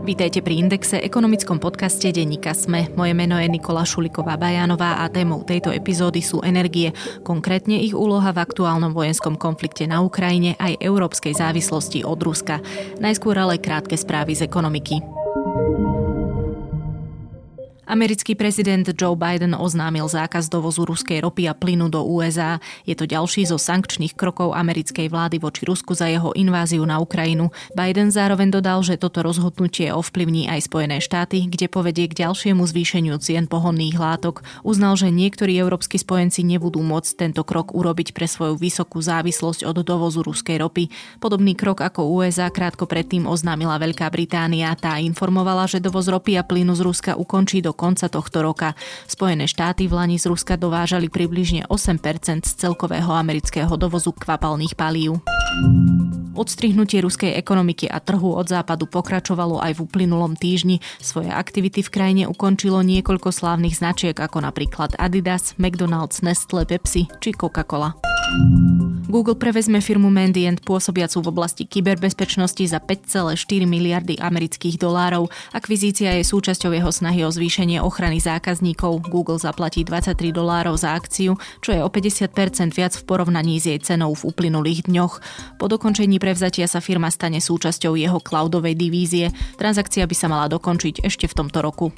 Vítajte pri Indexe, ekonomickom podcaste denníka Sme. Moje meno je Nikola Šuliková Bajanová a témou tejto epizódy sú energie, konkrétne ich úloha v aktuálnom vojenskom konflikte na Ukrajine aj európskej závislosti od Ruska. Najskôr ale krátke správy z ekonomiky. Americký prezident Joe Biden oznámil zákaz dovozu ruskej ropy a plynu do USA. Je to ďalší zo sankčných krokov americkej vlády voči Rusku za jeho inváziu na Ukrajinu. Biden zároveň dodal, že toto rozhodnutie ovplyvní aj Spojené štáty, kde povedie k ďalšiemu zvýšeniu cien pohonných látok. Uznal, že niektorí európsky spojenci nebudú môcť tento krok urobiť pre svoju vysokú závislosť od dovozu ruskej ropy. Podobný krok ako USA krátko predtým oznámila Veľká Británia. Tá informovala, že dovoz ropy a plynu z Ruska ukončí do konca tohto roka. Spojené štáty v Lani z Ruska dovážali približne 8% z celkového amerického dovozu kvapalných palív. Odstrihnutie ruskej ekonomiky a trhu od západu pokračovalo aj v uplynulom týždni. Svoje aktivity v krajine ukončilo niekoľko slávnych značiek ako napríklad Adidas, McDonald's, Nestle, Pepsi či Coca-Cola. Google prevezme firmu Mandiant pôsobiacu v oblasti kyberbezpečnosti za 5,4 miliardy amerických dolárov. Akvizícia je súčasťou jeho snahy o zvýšenie ochrany zákazníkov. Google zaplatí 23 dolárov za akciu, čo je o 50% viac v porovnaní s jej cenou v uplynulých dňoch. Po dokončení prevzatia sa firma stane súčasťou jeho cloudovej divízie. Transakcia by sa mala dokončiť ešte v tomto roku.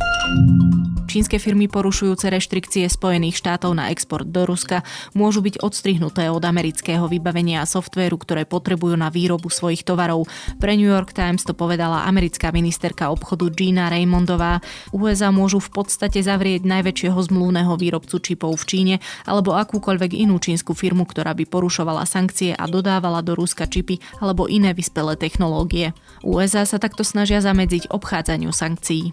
Čínske firmy porušujúce reštrikcie Spojených štátov na export do Ruska môžu byť odstrihnuté od amerického vybavenia a softvéru, ktoré potrebujú na výrobu svojich tovarov. Pre New York Times to povedala americká ministerka obchodu Gina Raymondová. USA môžu v podstate zavrieť najväčšieho zmluvného výrobcu čipov v Číne alebo akúkoľvek inú čínsku firmu, ktorá by porušovala sankcie a dodávala do Ruska čipy alebo iné vyspelé technológie. USA sa takto snažia zamedziť obchádzaniu sankcií.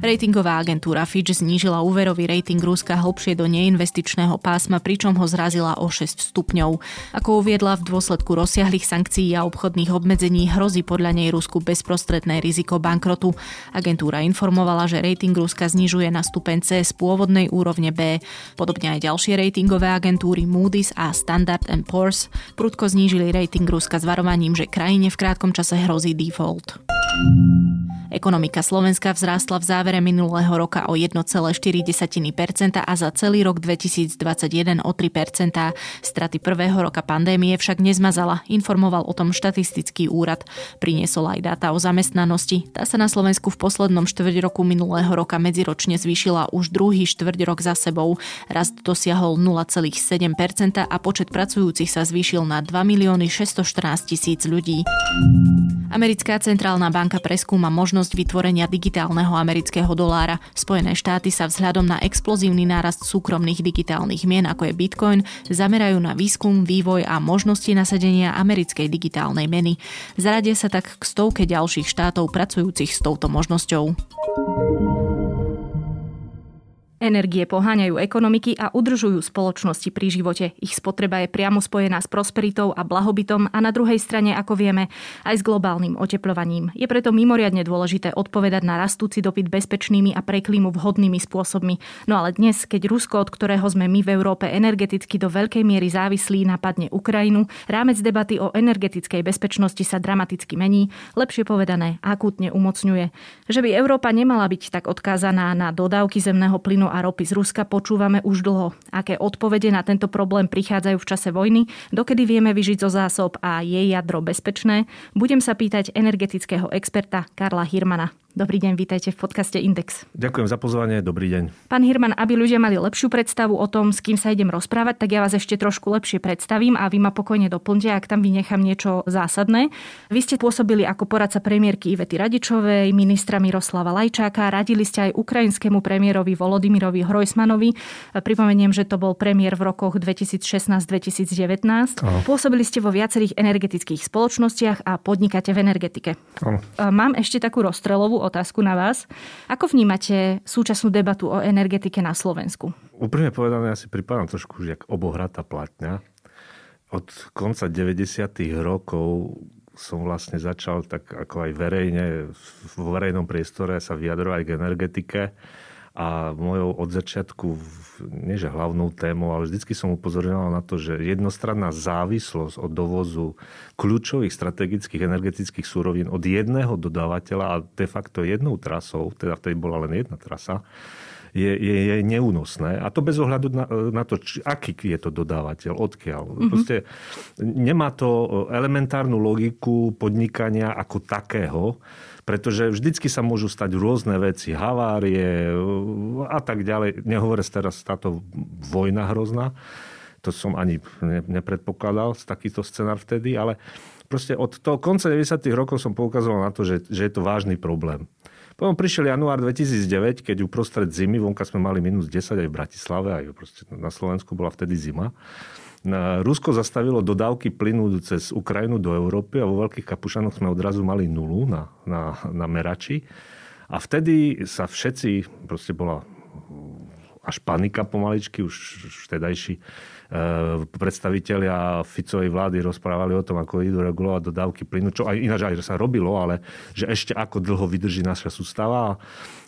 Ratingová agentúra Fitch znížila úverový rating Ruska hlbšie do neinvestičného pásma, pričom ho zrazila o 6 stupňov. Ako uviedla v dôsledku rozsiahlých sankcií a obchodných obmedzení hrozí podľa nej Rusku bezprostredné riziko bankrotu. Agentúra informovala, že rating Ruska znižuje na stupeň C z pôvodnej úrovne B. Podobne aj ďalšie ratingové agentúry Moody's a Standard Poor's prudko znížili rating Ruska s varovaním, že krajine v krátkom čase hrozí default. Ekonomika Slovenska vzrástla v závere minulého roka o 1,4% a za celý rok 2021 o 3%. Straty prvého roka pandémie však nezmazala, informoval o tom štatistický úrad. Priniesol aj dáta o zamestnanosti. Tá sa na Slovensku v poslednom štvrť roku minulého roka medziročne zvýšila už druhý štvrť rok za sebou. Rast dosiahol 0,7% a počet pracujúcich sa zvýšil na 2 milióny 614 tisíc ľudí. Americká centrálna banka preskúma možnosť možnosť vytvorenia digitálneho amerického dolára. Spojené štáty sa vzhľadom na explozívny nárast súkromných digitálnych mien, ako je Bitcoin, zamerajú na výskum, vývoj a možnosti nasadenia americkej digitálnej meny. Zaradia sa tak k stovke ďalších štátov pracujúcich s touto možnosťou. Energie poháňajú ekonomiky a udržujú spoločnosti pri živote. Ich spotreba je priamo spojená s prosperitou a blahobytom a na druhej strane, ako vieme, aj s globálnym oteplovaním. Je preto mimoriadne dôležité odpovedať na rastúci dopyt bezpečnými a pre klímu vhodnými spôsobmi. No ale dnes, keď Rusko, od ktorého sme my v Európe energeticky do veľkej miery závislí, napadne Ukrajinu, rámec debaty o energetickej bezpečnosti sa dramaticky mení, lepšie povedané, akútne umocňuje. Že by Európa nemala byť tak odkázaná na dodávky zemného plynu a ropy z Ruska počúvame už dlho. Aké odpovede na tento problém prichádzajú v čase vojny, dokedy vieme vyžiť zo zásob a je jadro bezpečné, budem sa pýtať energetického experta Karla Hirmana. Dobrý deň, vítajte v podcaste Index. Ďakujem za pozvanie, dobrý deň. Pán Hirman, aby ľudia mali lepšiu predstavu o tom, s kým sa idem rozprávať, tak ja vás ešte trošku lepšie predstavím a vy ma pokojne doplňte, ak tam vynechám niečo zásadné. Vy ste pôsobili ako poradca premiérky Ivety Radičovej, ministra Miroslava Lajčáka, radili ste aj ukrajinskému premiérovi Volodymyrovi Hrojsmanovi. Pripomeniem, že to bol premiér v rokoch 2016-2019. Pôsobili ste vo viacerých energetických spoločnostiach a podnikáte v energetike. Ano. Mám ešte takú rozstrelovú otázku na vás. Ako vnímate súčasnú debatu o energetike na Slovensku? Úprimne povedané, ja si pripadám trošku jak obohratá platňa. Od konca 90. rokov som vlastne začal tak ako aj verejne, v verejnom priestore sa vyjadrovať k energetike a mojou od začiatku, nie že hlavnou témou, ale vždycky som upozorňoval na to, že jednostranná závislosť od dovozu kľúčových strategických energetických súrovín od jedného dodávateľa a de facto jednou trasou, teda vtedy bola len jedna trasa, je, je, je neúnosné. A to bez ohľadu na, na to, či, aký je to dodávateľ, odkiaľ. Mm-hmm. Proste nemá to elementárnu logiku podnikania ako takého, pretože vždycky sa môžu stať rôzne veci, havárie a tak ďalej. Nehovore teraz táto vojna hrozná. To som ani nepredpokladal, takýto scenár vtedy, ale proste od toho konca 90. rokov som poukazoval na to, že, že je to vážny problém. Potom prišiel január 2009, keď uprostred zimy, vonka sme mali minus 10 aj v Bratislave, aj na Slovensku bola vtedy zima. Rusko zastavilo dodávky plynu cez Ukrajinu do Európy a vo Veľkých Kapušanoch sme odrazu mali nulu na, na, na merači. A vtedy sa všetci, proste bola až panika pomaličky, už vtedajší Eh, predstavitelia Ficovej vlády rozprávali o tom, ako idú regulovať dodávky plynu, čo aj ináč aj sa robilo, ale že ešte ako dlho vydrží naša sústava.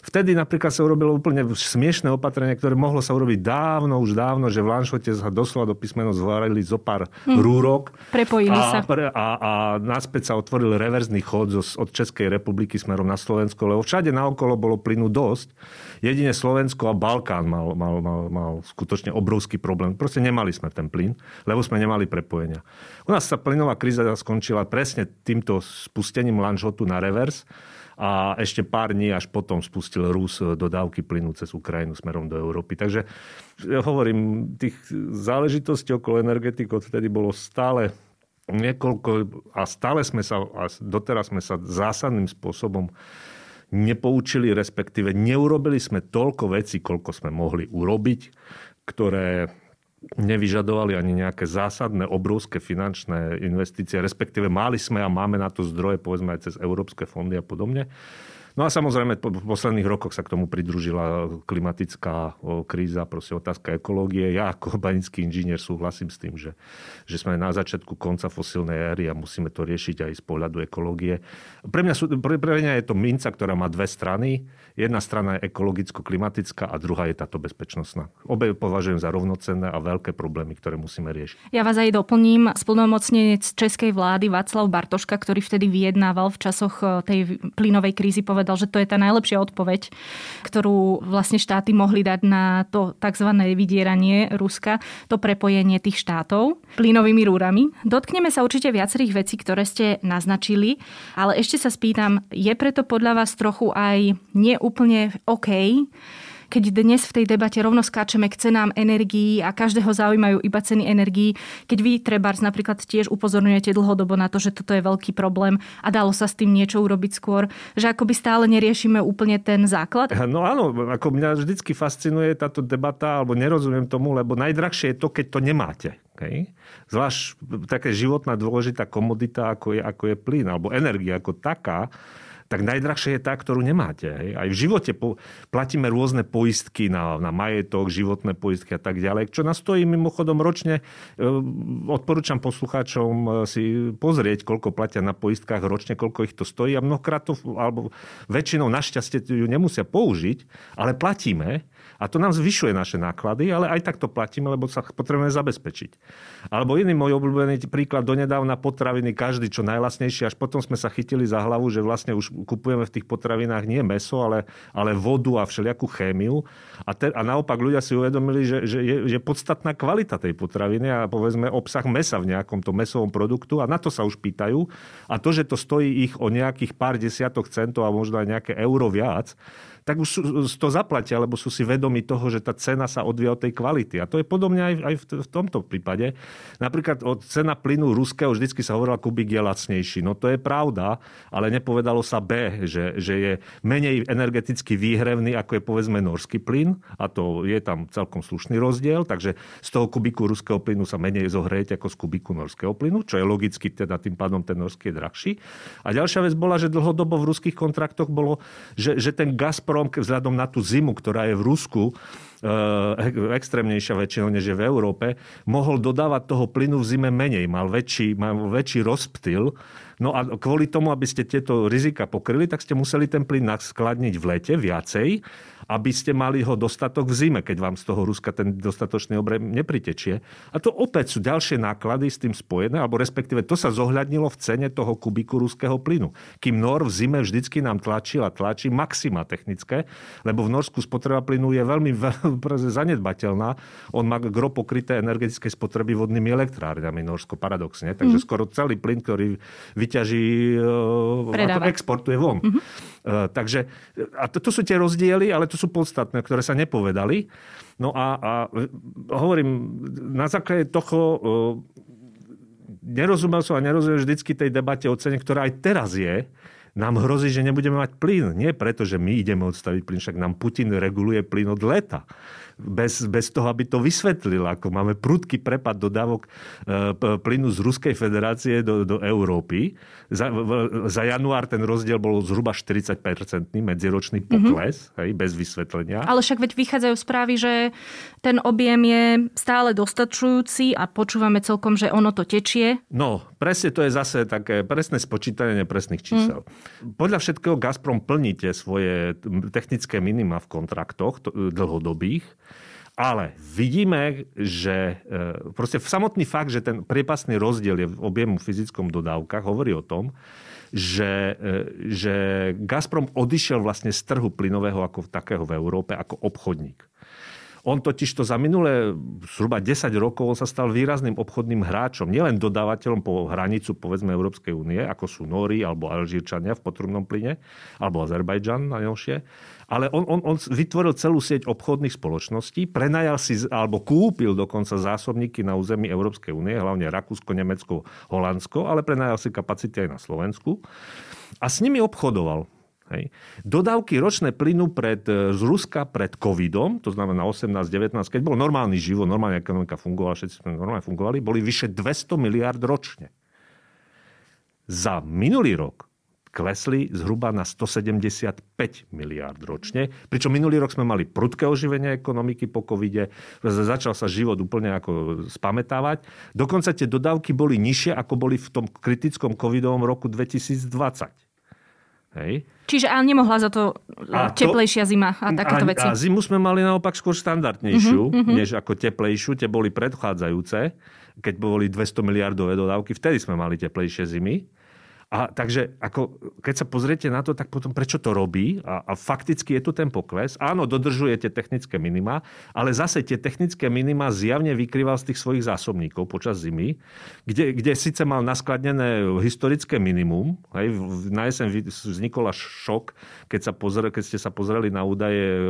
Vtedy napríklad sa urobilo úplne smiešné opatrenie, ktoré mohlo sa urobiť dávno, už dávno, že v Lanšote sa doslova do písmeno zvárali zo pár hmm. rúrok. Prepojili a, sa. Pre, a, a naspäť sa otvoril reverzný chod zo, od Českej republiky smerom na Slovensko, lebo všade naokolo bolo plynu dosť. Jedine Slovensko a Balkán mal, mal, mal, mal skutočne obrovský problém. Proste nemali sme ten plyn, lebo sme nemali prepojenia. U nás sa plynová kríza skončila presne týmto spustením Lanžotu na revers a ešte pár dní až potom spustil Rus dodávky plynu cez Ukrajinu smerom do Európy. Takže hovorím, tých záležitostí okolo energetik odtedy bolo stále niekoľko a stále sme sa, a doteraz sme sa zásadným spôsobom nepoučili, respektíve neurobili sme toľko vecí, koľko sme mohli urobiť, ktoré nevyžadovali ani nejaké zásadné, obrovské finančné investície, respektíve mali sme a máme na to zdroje, povedzme aj cez európske fondy a podobne. No a samozrejme v posledných rokoch sa k tomu pridružila klimatická kríza, proste otázka ekológie. Ja ako banický inžinier súhlasím s tým, že, že sme na začiatku konca fosílnej éry a musíme to riešiť aj z pohľadu ekológie. Pre mňa, sú, pre, pre mňa je to minca, ktorá má dve strany. Jedna strana je ekologicko-klimatická a druhá je táto bezpečnostná. Obe považujem za rovnocenné a veľké problémy, ktoré musíme riešiť. Ja vás aj doplním. Splnomocnenec českej vlády Václav Bartoška, ktorý vtedy vyjednával v časoch e, tej plynovej krízy, povedal, povedal, že to je tá najlepšia odpoveď, ktorú vlastne štáty mohli dať na to tzv. vydieranie Ruska, to prepojenie tých štátov plynovými rúrami. Dotkneme sa určite viacerých vecí, ktoré ste naznačili, ale ešte sa spýtam, je preto podľa vás trochu aj neúplne OK, keď dnes v tej debate rovno skáčeme k cenám energií a každého zaujímajú iba ceny energií, keď vy trebárs napríklad tiež upozorňujete dlhodobo na to, že toto je veľký problém a dalo sa s tým niečo urobiť skôr, že akoby stále neriešime úplne ten základ? No áno, ako mňa vždycky fascinuje táto debata, alebo nerozumiem tomu, lebo najdrahšie je to, keď to nemáte. Okay? Zvlášť taká životná dôležitá komodita, ako je, ako je plyn, alebo energia ako taká, tak najdrahšia je tá, ktorú nemáte. Hej. Aj v živote po, platíme rôzne poistky na, na majetok, životné poistky a tak ďalej, čo nás stojí mimochodom ročne. E, odporúčam poslucháčom e, si pozrieť, koľko platia na poistkách ročne, koľko ich to stojí a mnohokrát to, alebo väčšinou našťastie ju nemusia použiť, ale platíme a to nám zvyšuje naše náklady, ale aj tak to platíme, lebo sa potrebujeme zabezpečiť. Alebo iný môj obľúbený príklad, donedávna potraviny, každý čo najlasnejšie, až potom sme sa chytili za hlavu, že vlastne už kupujeme v tých potravinách nie meso, ale, ale vodu a všelijakú chémiu. A, te, a naopak ľudia si uvedomili, že, že je, je podstatná kvalita tej potraviny a povedzme obsah mesa v nejakom tom mesovom produktu a na to sa už pýtajú. A to, že to stojí ich o nejakých pár desiatok centov a možno aj nejaké euro viac, tak už to zaplatia, lebo sú si vedomi toho, že tá cena sa odvia od tej kvality. A to je podobne aj, aj v tomto prípade. Napríklad od cena plynu ruského vždycky sa hovorila, kubík je lacnejší. No to je pravda, ale nepovedalo sa B, že, že je menej energeticky výhrevný, ako je povedzme norský plyn. A to je tam celkom slušný rozdiel. Takže z toho kubiku ruského plynu sa menej zohrieť ako z kubiku norského plynu, čo je logicky teda tým pádom ten norský je drahší. A ďalšia vec bola, že dlhodobo v ruských kontraktoch bolo, že, že ten Gazprom Gazprom, vzhľadom na tú zimu, ktorá je v Rusku, eh, extrémnejšia väčšinou, než je v Európe, mohol dodávať toho plynu v zime menej, mal väčší, mal väčší rozptyl, No a kvôli tomu, aby ste tieto rizika pokryli, tak ste museli ten plyn naskladniť v lete viacej aby ste mali ho dostatok v zime, keď vám z toho Ruska ten dostatočný obrem nepritečie. A to opäť sú ďalšie náklady s tým spojené, alebo respektíve to sa zohľadnilo v cene toho kubiku ruského plynu. Kým Nor v zime vždycky nám tlačí a tlačí maxima technické, lebo v Norsku spotreba plynu je veľmi, veľmi zanedbateľná. On má gro pokryté energetické spotreby vodnými elektrárňami Norsko, paradoxne. Takže mm. skoro celý plyn, ktorý vyťaží, e, exportuje von. Mm-hmm. Takže a to, to sú tie rozdiely, ale to sú podstatné, ktoré sa nepovedali. No a, a hovorím, na základe toho nerozumel som a nerozumiem vždycky tej debate o cene, ktorá aj teraz je, nám hrozí, že nebudeme mať plyn. Nie preto, že my ideme odstaviť plyn, však nám Putin reguluje plyn od leta bez, bez toho, aby to vysvetlil. Ako máme prudký prepad dodávok e, plynu z Ruskej federácie do, do Európy. Za, za január ten rozdiel bol zhruba 40-percentný medziročný mhm. pokles, mm-hmm. hej, bez vysvetlenia. Ale však veď vychádzajú správy, že ten objem je stále dostačujúci a počúvame celkom, že ono to tečie. No, presne to je zase také presné spočítanie nepresných čísel. Mm. Podľa všetkého Gazprom plníte svoje technické minima v kontraktoch dlhodobých ale vidíme, že e, proste samotný fakt, že ten priepasný rozdiel je v objemu fyzickom dodávkach, hovorí o tom, že, e, že Gazprom odišiel vlastne z trhu plynového ako takého v Európe ako obchodník. On totiž to za minulé zhruba 10 rokov sa stal výrazným obchodným hráčom, nielen dodávateľom po hranicu povedzme Európskej únie, ako sú Nóri alebo Alžírčania v potrubnom plyne, alebo Azerbajdžan najnovšie, ale on, on, on vytvoril celú sieť obchodných spoločností, prenajal si alebo kúpil dokonca zásobníky na území Európskej únie, hlavne Rakúsko, Nemecko, Holandsko, ale prenajal si kapacity aj na Slovensku a s nimi obchodoval. Hej. Dodávky ročné plynu pred, z Ruska pred covidom, to znamená 18-19, keď bol normálny život, normálna ekonomika fungovala, všetci sme normálne fungovali, boli vyše 200 miliard ročne. Za minulý rok klesli zhruba na 175 miliárd ročne. Pričom minulý rok sme mali prudké oživenie ekonomiky po covide, začal sa život úplne ako spametávať. Dokonca tie dodávky boli nižšie, ako boli v tom kritickom covidovom roku 2020. Hej. Čiže ale nemohla za to a teplejšia to, zima a takéto veci. A zimu sme mali naopak skôr štandardnejšiu, uh-huh, uh-huh. než ako teplejšiu. Tie boli predchádzajúce, keď boli 200 miliardové dodávky. Vtedy sme mali teplejšie zimy. A takže ako, keď sa pozriete na to, tak potom prečo to robí? A, a fakticky je tu ten pokles. Áno, dodržujete technické minima, ale zase tie technické minima zjavne vykrýval z tých svojich zásobníkov počas zimy, kde, kde síce mal naskladnené historické minimum. Hej, na jeseň vznikol až šok, keď, sa pozre, keď ste sa pozreli na údaje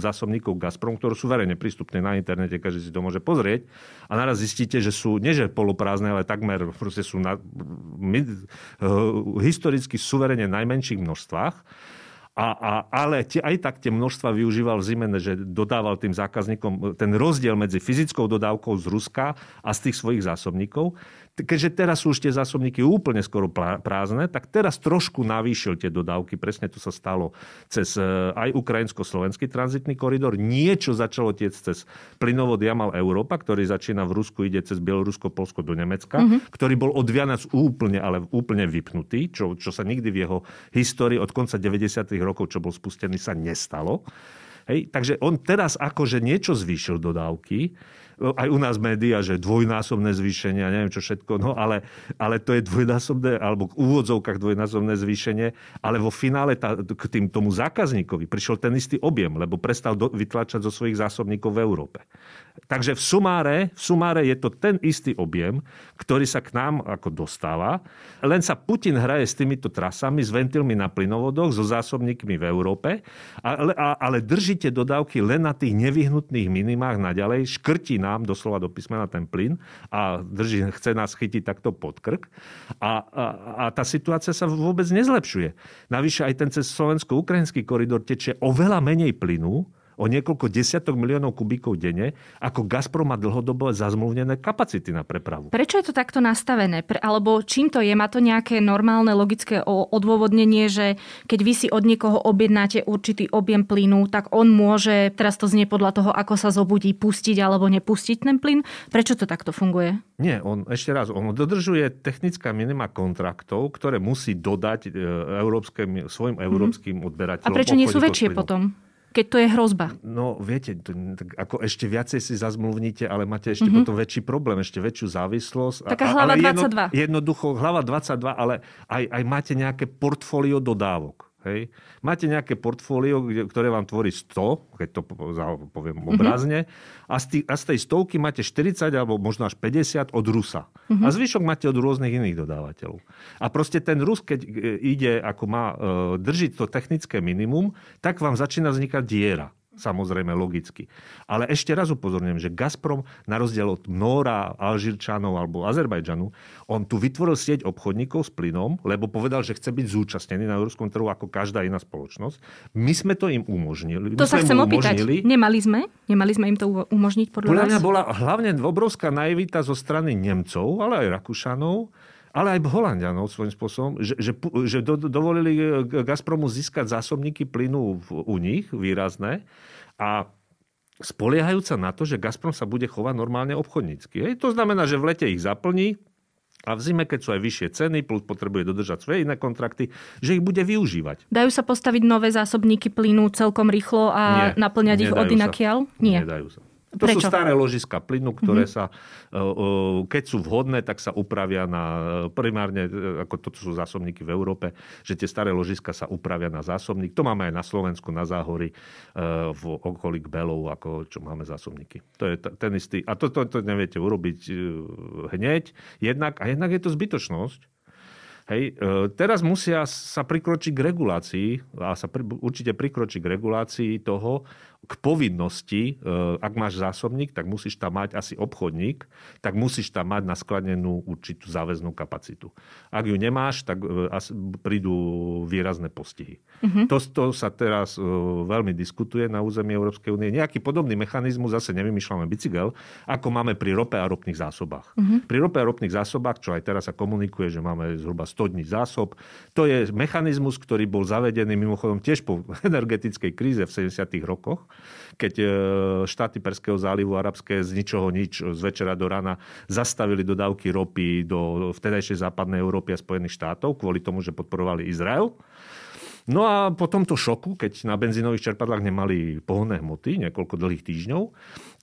zásobníkov Gazprom, ktoré sú verejne prístupné na internete, každý si to môže pozrieť. A naraz zistíte, že sú, nie že poloprázdne, ale takmer sú na, historicky suverene najmenších množstvách. A, a, ale tie, aj tak tie množstva využíval v zime, že dodával tým zákazníkom ten rozdiel medzi fyzickou dodávkou z Ruska a z tých svojich zásobníkov keďže teraz sú už tie zásobníky úplne skoro prázdne, tak teraz trošku navýšil tie dodávky. Presne to sa stalo cez e, aj ukrajinsko-slovenský tranzitný koridor. Niečo začalo tiec cez plynovod Jamal Európa, ktorý začína v Rusku, ide cez Bielorusko, Polsko do Nemecka, mm-hmm. ktorý bol od Vianac úplne, ale úplne vypnutý, čo, čo sa nikdy v jeho histórii od konca 90. rokov, čo bol spustený, sa nestalo. Hej, takže on teraz akože niečo zvýšil dodávky, aj u nás média, že dvojnásobné zvýšenie, neviem čo všetko, no ale, ale to je dvojnásobné, alebo v úvodzovkách dvojnásobné zvýšenie, ale vo finále tá, k tým, tomu zákazníkovi prišiel ten istý objem, lebo prestal do, vytlačať zo svojich zásobníkov v Európe. Takže v sumáre, v sumáre je to ten istý objem, ktorý sa k nám ako dostáva, len sa Putin hraje s týmito trasami, s ventilmi na plynovodoch, so zásobníkmi v Európe, ale, ale držíte dodávky len na tých nevyhnutných minimách naďalej, škrtí nám doslova do písmena ten plyn a drží, chce nás chytiť takto pod krk. A, a, a tá situácia sa vôbec nezlepšuje. Navyše aj ten cez slovensko-ukrajinský koridor tečie oveľa menej plynu, o niekoľko desiatok miliónov kubíkov denne, ako Gazprom má dlhodobo zazmluvnené kapacity na prepravu. Prečo je to takto nastavené? Alebo čím to je? Má to nejaké normálne logické odôvodnenie, že keď vy si od niekoho objednáte určitý objem plynu, tak on môže, teraz to znie podľa toho, ako sa zobudí, pustiť alebo nepustiť ten plyn? Prečo to takto funguje? Nie, on ešte raz, on dodržuje technická minima kontraktov, ktoré musí dodať e, európskym, svojim mhm. európskym mm-hmm. odberateľom. A prečo nie sú väčšie potom? Keď to je hrozba. No viete, to, tak ako ešte viacej si zazmluvníte, ale máte ešte mm-hmm. potom väčší problém, ešte väčšiu závislosť. Taká hlava ale 22. Jedno, jednoducho, hlava 22, ale aj, aj máte nejaké portfólio dodávok. Hej. Máte nejaké portfólio, ktoré vám tvorí 100, keď to poviem mhm. obrazne, mm-hmm. a, z tý, a z tej stovky máte 40 alebo možno až 50 od Rusa. Mm-hmm. A zvyšok máte od rôznych iných dodávateľov. A proste ten Rus, keď e, ide, ako má e, držiť to technické minimum, tak vám začína vznikať diera. Samozrejme, logicky. Ale ešte raz upozorňujem, že Gazprom, na rozdiel od Nóra, Alžírčanov alebo Azerbajdžanu, on tu vytvoril sieť obchodníkov s plynom, lebo povedal, že chce byť zúčastnený na európskom trhu ako každá iná spoločnosť. My sme to im umožnili. To sa chcem opýtať. Nemali sme? Nemali sme im to umožniť podľa, podľa mňa bola hlavne obrovská naivita zo strany Nemcov, ale aj Rakúšanov, ale aj Holandianov svojím spôsobom, že, že, že do, dovolili eh, Gazpromu získať zásobníky plynu v, u nich výrazné a spoliehajúca na to, že Gazprom sa bude chovať normálne obchodnícky. Hej? To znamená, že v lete ich zaplní, a v zime, keď sú aj vyššie ceny, plus potrebuje dodržať svoje iné kontrakty, že ich bude využívať. Dajú sa postaviť nové zásobníky plynu celkom rýchlo a Nie, naplňať ich od inakiaľ? Nie. Nedajú sa. To Prečo? sú staré ložiska plynu, ktoré mm-hmm. sa, e, e, keď sú vhodné, tak sa upravia na primárne, e, ako to sú zásobníky v Európe, že tie staré ložiska sa upravia na zásobník. To máme aj na Slovensku, na Záhory, v okolí Belov, ako čo máme zásobníky. To je ten istý. A to, to, to neviete urobiť hneď, jednak, a jednak je to zbytočnosť. Hej, teraz musia sa prikročiť k regulácii, a sa pri, určite prikročiť k regulácii toho, k povinnosti, e, ak máš zásobník, tak musíš tam mať asi obchodník, tak musíš tam mať naskladnenú určitú záväznú kapacitu. Ak ju nemáš, tak e, prídu výrazné postihy. Uh-huh. To, to sa teraz e, veľmi diskutuje na území Európskej únie. Nejaký podobný mechanizmus, zase nevymýšľame bicykel, ako máme pri rope a ropných zásobách. Uh-huh. Pri rope a ropných zásobách, čo aj teraz sa komunikuje, že máme zhruba 100 dní zásob, to je mechanizmus, ktorý bol zavedený mimochodom tiež po energetickej kríze v 70. rokoch keď e, štáty Perského zálivu arabské z ničoho nič z večera do rána zastavili dodávky ropy do vtedajšej západnej Európy a Spojených štátov kvôli tomu, že podporovali Izrael. No a po tomto šoku, keď na benzínových čerpadlách nemali pohonné hmoty niekoľko dlhých týždňov,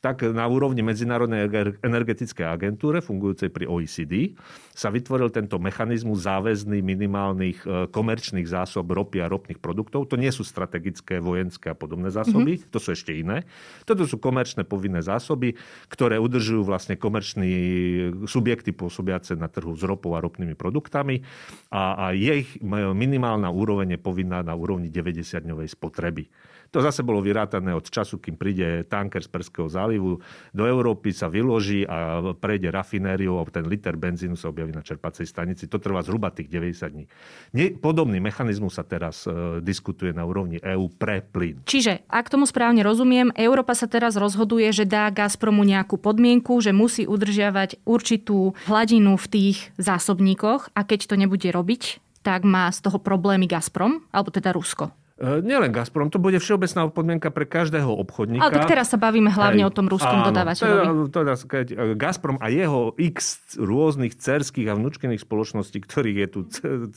tak na úrovni Medzinárodnej energetickej agentúre, fungujúcej pri OECD, sa vytvoril tento mechanizmus záväzný minimálnych e, komerčných zásob ropy a ropných produktov. To nie sú strategické, vojenské a podobné zásoby, mm-hmm. to sú ešte iné. Toto sú komerčné povinné zásoby, ktoré udržujú vlastne komerční subjekty pôsobiace na trhu s ropou a ropnými produktami a, a ich minimálna úroveň je povinná na úrovni 90-dňovej spotreby. To zase bolo vyrátané od času, kým príde tanker z Perského zálivu do Európy, sa vyloží a prejde rafinériou a ten liter benzínu sa objaví na čerpacej stanici. To trvá zhruba tých 90 dní. Podobný mechanizmus sa teraz e, diskutuje na úrovni EÚ pre plyn. Čiže, ak tomu správne rozumiem, Európa sa teraz rozhoduje, že dá Gazpromu nejakú podmienku, že musí udržiavať určitú hladinu v tých zásobníkoch a keď to nebude robiť, tak má z toho problémy Gazprom, alebo teda Rusko. E, nielen Gazprom, to bude všeobecná podmienka pre každého obchodníka. Ale tak teraz sa bavíme hlavne Aj, o tom ruskom áno, dodávateľovi. Teda, keď Gazprom a jeho x rôznych cerských a vnúčkených spoločností, ktorých je tu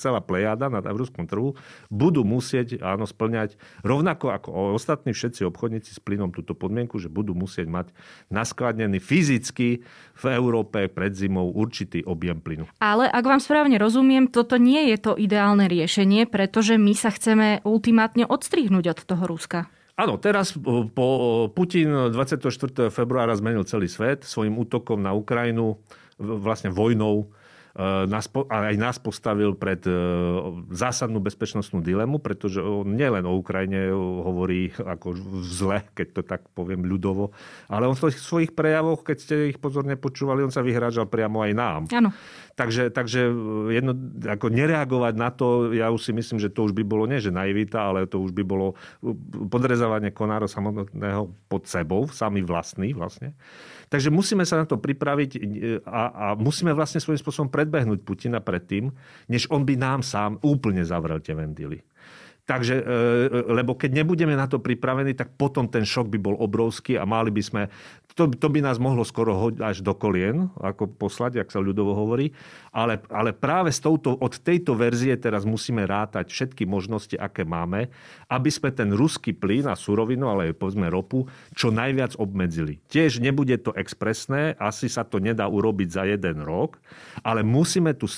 celá plejada na ruskom trhu, budú musieť áno, splňať rovnako ako ostatní všetci obchodníci s plynom túto podmienku, že budú musieť mať naskladnený fyzicky v Európe pred zimou určitý objem plynu. Ale ak vám správne rozumiem, toto nie je to ideálne riešenie, pretože my sa chceme ultimátne adekvátne odstrihnúť od toho Ruska. Áno, teraz po Putin 24. februára zmenil celý svet svojim útokom na Ukrajinu, vlastne vojnou nás, aj nás postavil pred zásadnú bezpečnostnú dilemu, pretože on nielen o Ukrajine hovorí ako zle, keď to tak poviem ľudovo, ale on v svojich prejavoch, keď ste ich pozorne počúvali, on sa vyhrážal priamo aj nám. Áno. Takže, takže jedno, ako nereagovať na to, ja už si myslím, že to už by bolo nie, že naivita, ale to už by bolo podrezávanie konáro samotného pod sebou, sami vlastný vlastne. Takže musíme sa na to pripraviť e, a, a musíme vlastne svojím spôsobom predbehnúť Putina predtým, než on by nám sám úplne zavrel tie ventily. Takže, e, lebo keď nebudeme na to pripravení, tak potom ten šok by bol obrovský a mali by sme to, to by nás mohlo skoro hodiť až do kolien, ako poslať, ak sa ľudovo hovorí. Ale, ale práve s touto, od tejto verzie teraz musíme rátať všetky možnosti, aké máme, aby sme ten ruský plyn a surovinu, ale aj povedzme ropu, čo najviac obmedzili. Tiež nebude to expresné, asi sa to nedá urobiť za jeden rok, ale musíme tu e,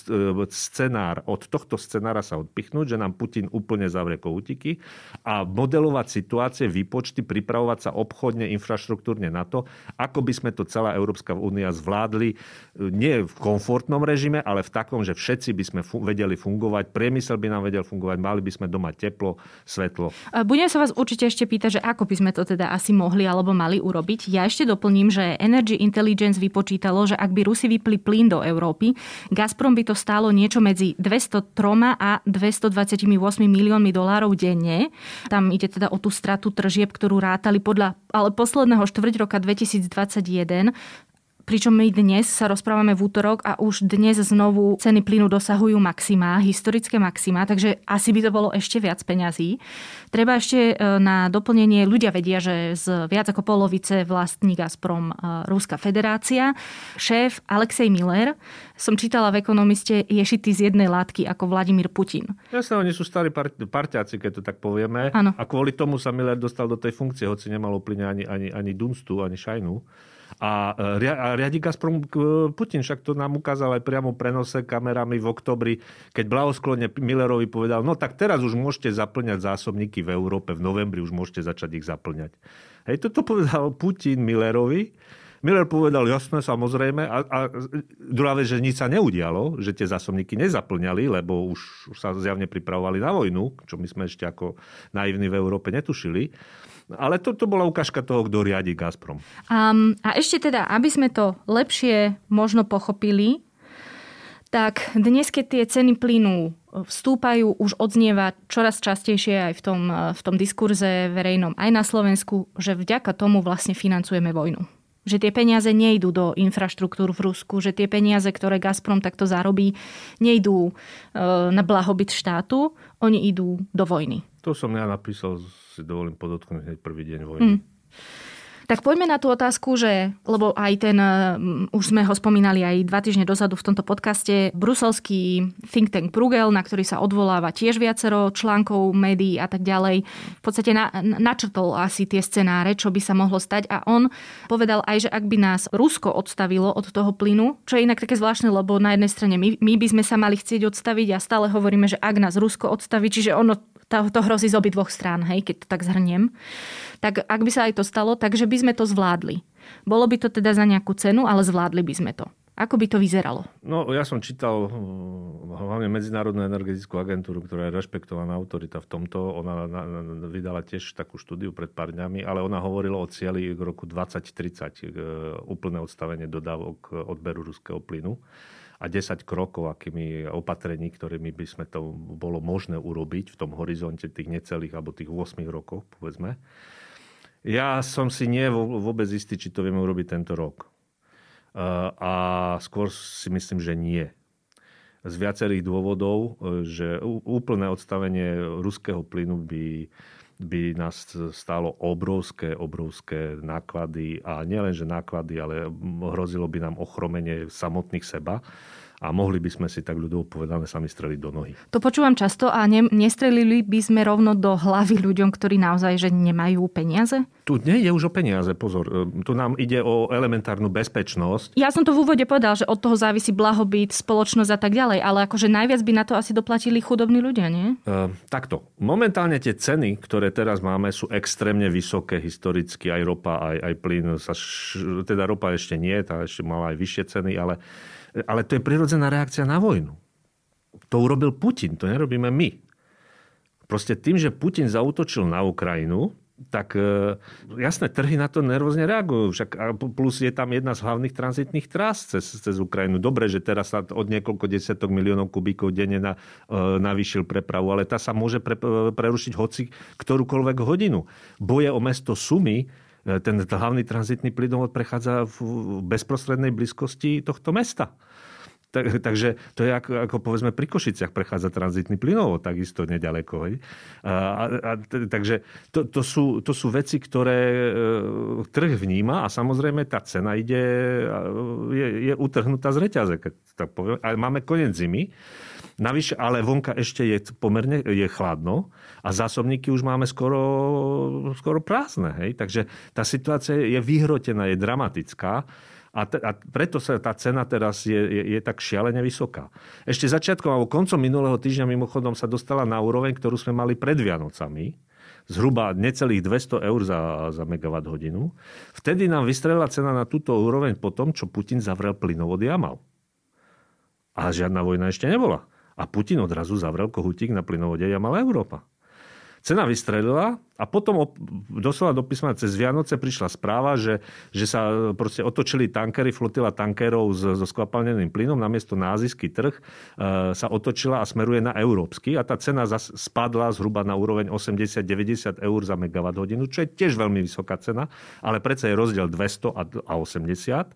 scenár, od tohto scenára sa odpichnúť, že nám Putin úplne zavrie koutiky a modelovať situácie, výpočty, pripravovať sa obchodne, infraštruktúrne na to, ako by sme to celá Európska únia zvládli e, nie v komfortnom režime, ale v takom, že všetci by sme vedeli fungovať, priemysel by nám vedel fungovať, mali by sme doma teplo, svetlo. Budem sa vás určite ešte pýtať, že ako by sme to teda asi mohli alebo mali urobiť. Ja ešte doplním, že Energy Intelligence vypočítalo, že ak by Rusi vypli plyn do Európy, Gazprom by to stálo niečo medzi 203 a 228 miliónmi dolárov denne. Tam ide teda o tú stratu tržieb, ktorú rátali podľa ale posledného štvrť roka 2000 2021 pričom my dnes sa rozprávame v útorok a už dnes znovu ceny plynu dosahujú maxima, historické maxima, takže asi by to bolo ešte viac peňazí. Treba ešte e, na doplnenie, ľudia vedia, že z viac ako polovice vlastní Gazprom e, Ruská federácia. Šéf Alexej Miller, som čítala v ekonomiste, je šitý z jednej látky ako Vladimír Putin. Jasne, oni sú starí parťáci, keď to tak povieme. Ano. A kvôli tomu sa Miller dostal do tej funkcie, hoci nemalo plyne ani, ani, ani dunstu, ani šajnu. A, e, a riadi Gazprom Putin, však to nám ukázal aj priamo prenose kamerami v oktobri, keď blahosklone Millerovi povedal, no tak teraz už môžete zaplňať zásobníky v Európe, v novembri už môžete začať ich zaplňať. Hej, toto povedal Putin Millerovi. Miller povedal, jasné, samozrejme. A, a druhá vec, že nič sa neudialo, že tie zásobníky nezaplňali, lebo už sa zjavne pripravovali na vojnu, čo my sme ešte ako naivní v Európe netušili. Ale to, to bola ukážka toho, kto riadi Gazprom. Um, a ešte teda, aby sme to lepšie možno pochopili, tak dnes, keď tie ceny plynu vstúpajú, už odznieva čoraz častejšie aj v tom, v tom diskurze verejnom aj na Slovensku, že vďaka tomu vlastne financujeme vojnu. Že tie peniaze nejdú do infraštruktúr v Rusku, že tie peniaze, ktoré Gazprom takto zarobí, nejdú e, na blahobyt štátu, oni idú do vojny. To som ja napísal, si dovolím podotknúť hneď prvý deň vojny. Mm. Tak poďme na tú otázku, že, lebo aj ten, mm, už sme ho spomínali aj dva týždne dozadu v tomto podcaste, bruselský think tank Brugel, na ktorý sa odvoláva tiež viacero článkov, médií a tak ďalej, v podstate na, načrtol asi tie scenáre, čo by sa mohlo stať a on povedal aj, že ak by nás Rusko odstavilo od toho plynu, čo je inak také zvláštne, lebo na jednej strane my, my by sme sa mali chcieť odstaviť a stále hovoríme, že ak nás Rusko odstaví, čiže ono to, to hrozí z dvoch strán, hej, keď to tak zhrniem. Tak ak by sa aj to stalo, takže by sme to zvládli. Bolo by to teda za nejakú cenu, ale zvládli by sme to. Ako by to vyzeralo? No, ja som čítal hm, hlavne Medzinárodnú energetickú agentúru, ktorá je rešpektovaná autorita v tomto. Ona vydala tiež takú štúdiu pred pár dňami, ale ona hovorila o cieli k roku 2030, úplné odstavenie dodávok odberu ruského plynu a 10 krokov, akými opatrení, ktorými by sme to bolo možné urobiť v tom horizonte tých necelých alebo tých 8 rokov, povedzme. Ja som si nie vôbec istý, či to vieme urobiť tento rok. A skôr si myslím, že nie. Z viacerých dôvodov, že úplné odstavenie ruského plynu by by nás stálo obrovské, obrovské náklady. A nielenže náklady, ale hrozilo by nám ochromenie samotných seba a mohli by sme si tak ľudovo povedané sami streliť do nohy. To počúvam často a ne, nestrelili by sme rovno do hlavy ľuďom, ktorí naozaj že nemajú peniaze? Tu nie je už o peniaze, pozor. E, tu nám ide o elementárnu bezpečnosť. Ja som to v úvode povedal, že od toho závisí blahobyt, spoločnosť a tak ďalej, ale akože najviac by na to asi doplatili chudobní ľudia, nie? E, takto. Momentálne tie ceny, ktoré teraz máme, sú extrémne vysoké historicky. Aj ropa, aj, aj plyn. Sa, teda ropa ešte nie, tá ešte mala aj vyššie ceny, ale Ale to je prirodzená reakcia na vojnu. To urobil Putin, to nerobíme my. Proste tým, že Putin zautočil na Ukrajinu, tak e, jasné, trhy na to nervózne reagujú. Však plus je tam jedna z hlavných tranzitných trás cez, cez Ukrajinu. Dobre, že teraz sa od niekoľko desiatok miliónov kubíkov denne na, e, navýšil prepravu, ale tá sa môže pre, e, prerušiť hoci ktorúkoľvek hodinu. Boje o mesto Sumy, ten hlavný tranzitný plynovod prechádza v bezprostrednej blízkosti tohto mesta. Tak, takže to je ako, ako povedzme pri Košiciach prechádza tranzitný plynovod, takisto nedaleko. Hej. A, a, takže to, to, sú, to sú veci, ktoré e, trh vníma a samozrejme tá cena ide, je, je utrhnutá z reťaze. Keď tak poviem. Ale máme koniec zimy. Navyše, ale vonka ešte je pomerne je chladno a zásobníky už máme skoro, skoro prázdne. Hej? Takže tá situácia je vyhrotená, je dramatická. A, te, a preto sa tá cena teraz je, je, je tak šialene vysoká. Ešte začiatkom alebo koncom minulého týždňa mimochodom sa dostala na úroveň, ktorú sme mali pred Vianocami, zhruba necelých 200 eur za, za megawatt hodinu. Vtedy nám vystrelila cena na túto úroveň po tom, čo Putin zavrel plynovod Jamal. A žiadna vojna ešte nebola. A Putin odrazu zavrel kohutík na plynovode Jamal Európa. Cena vystrelila a potom doslova do písma cez Vianoce prišla správa, že, že sa proste otočili tankery, flotila tankerov so skvapalneným plynom, namiesto na azijský trh e, sa otočila a smeruje na európsky a tá cena spadla zhruba na úroveň 80-90 eur za megawatt hodinu, čo je tiež veľmi vysoká cena, ale predsa je rozdiel 200 a 80.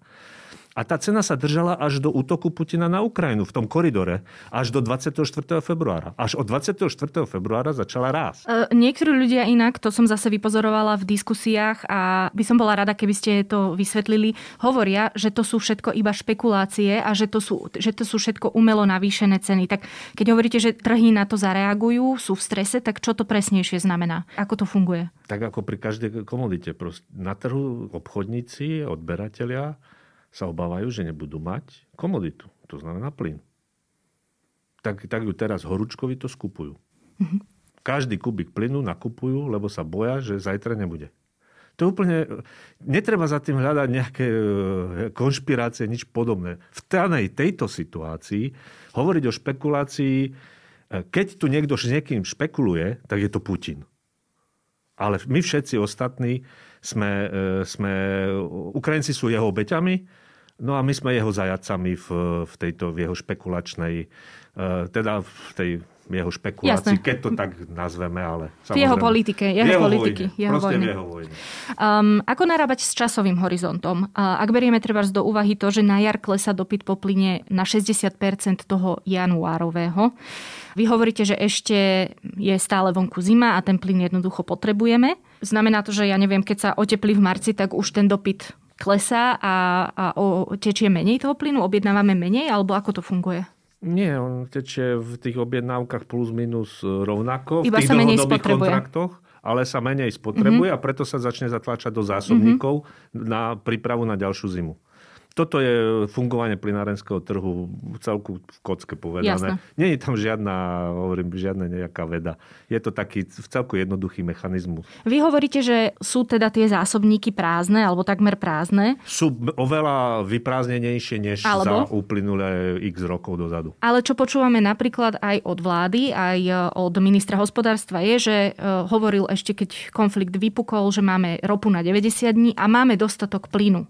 A tá cena sa držala až do útoku Putina na Ukrajinu v tom koridore. Až do 24. februára. Až od 24. februára začala rásť. E, niektorí ľudia inak, to som zase vypozorovala v diskusiách a by som bola rada, keby ste to vysvetlili, hovoria, že to sú všetko iba špekulácie a že to sú, že to sú všetko umelo navýšené ceny. Tak keď hovoríte, že trhy na to zareagujú, sú v strese, tak čo to presnejšie znamená? Ako to funguje? Tak ako pri každej komodite. Na trhu obchodníci, odberatelia sa obávajú, že nebudú mať komoditu. To znamená plyn. Tak, tak ju teraz horúčkovi to skupujú. Mm-hmm. Každý kubik plynu nakupujú, lebo sa boja, že zajtra nebude. To je úplne... Netreba za tým hľadať nejaké e, konšpirácie, nič podobné. V danej tejto situácii hovoriť o špekulácii, e, keď tu niekto s niekým špekuluje, tak je to Putin. Ale my všetci ostatní sme, e, sme... Ukrajinci sú jeho obeťami, No a my sme jeho zajacami v, v tejto v jeho špekulačnej, e, teda v tej jeho špekulácii, Jasné. keď to tak nazveme, ale V jeho politike, jeho, jeho politiky. Vojne, jeho vojny. jeho vojne. Um, ako narábať s časovým horizontom? Uh, ak berieme treba do úvahy to, že na jar klesa dopyt po plyne na 60% toho januárového, vy hovoríte, že ešte je stále vonku zima a ten plyn jednoducho potrebujeme. Znamená to, že ja neviem, keď sa oteplí v marci, tak už ten dopyt klesá a, a o, tečie menej toho plynu? Objednávame menej? Alebo ako to funguje? Nie, on tečie v tých objednávkach plus minus rovnako. Iba v tých sa menej spotrebuje. kontraktoch ale sa menej spotrebuje mm-hmm. a preto sa začne zatláčať do zásobníkov mm-hmm. na prípravu na ďalšiu zimu toto je fungovanie plinárenského trhu celku v kocke povedané. Nie je tam žiadna, hovorím, žiadna nejaká veda. Je to taký v celku jednoduchý mechanizmus. Vy hovoríte, že sú teda tie zásobníky prázdne alebo takmer prázdne? Sú oveľa vyprázdnenejšie než alebo? za uplynulé x rokov dozadu. Ale čo počúvame napríklad aj od vlády, aj od ministra hospodárstva je, že e, hovoril ešte, keď konflikt vypukol, že máme ropu na 90 dní a máme dostatok plynu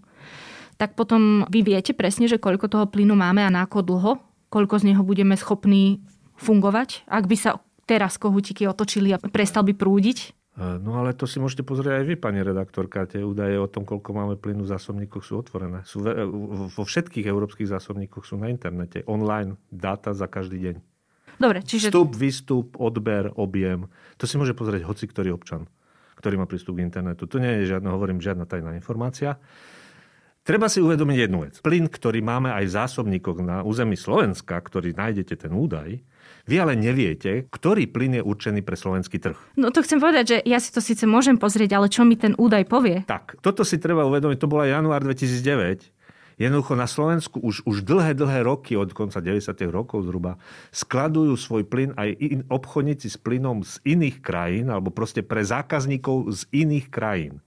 tak potom vy viete presne, že koľko toho plynu máme a na ako dlho? Koľko z neho budeme schopní fungovať? Ak by sa teraz kohutiky otočili a prestal by prúdiť? E, no ale to si môžete pozrieť aj vy, pani redaktorka. Tie údaje o tom, koľko máme plynu v zásobníkoch sú otvorené. Sú vo všetkých európskych zásobníkoch sú na internete. Online dáta za každý deň. Dobre, čiže... Vstup, výstup, odber, objem. To si môže pozrieť hoci ktorý občan, ktorý má prístup k internetu. To nie je žiadna, hovorím, žiadna tajná informácia. Treba si uvedomiť jednu vec. Plyn, ktorý máme aj v zásobníkoch na území Slovenska, ktorý nájdete ten údaj, vy ale neviete, ktorý plyn je určený pre slovenský trh. No to chcem povedať, že ja si to síce môžem pozrieť, ale čo mi ten údaj povie? Tak, toto si treba uvedomiť, to bola január 2009. Jednoducho na Slovensku už, už dlhé, dlhé roky, od konca 90. rokov zhruba, skladujú svoj plyn aj in, obchodníci s plynom z iných krajín, alebo proste pre zákazníkov z iných krajín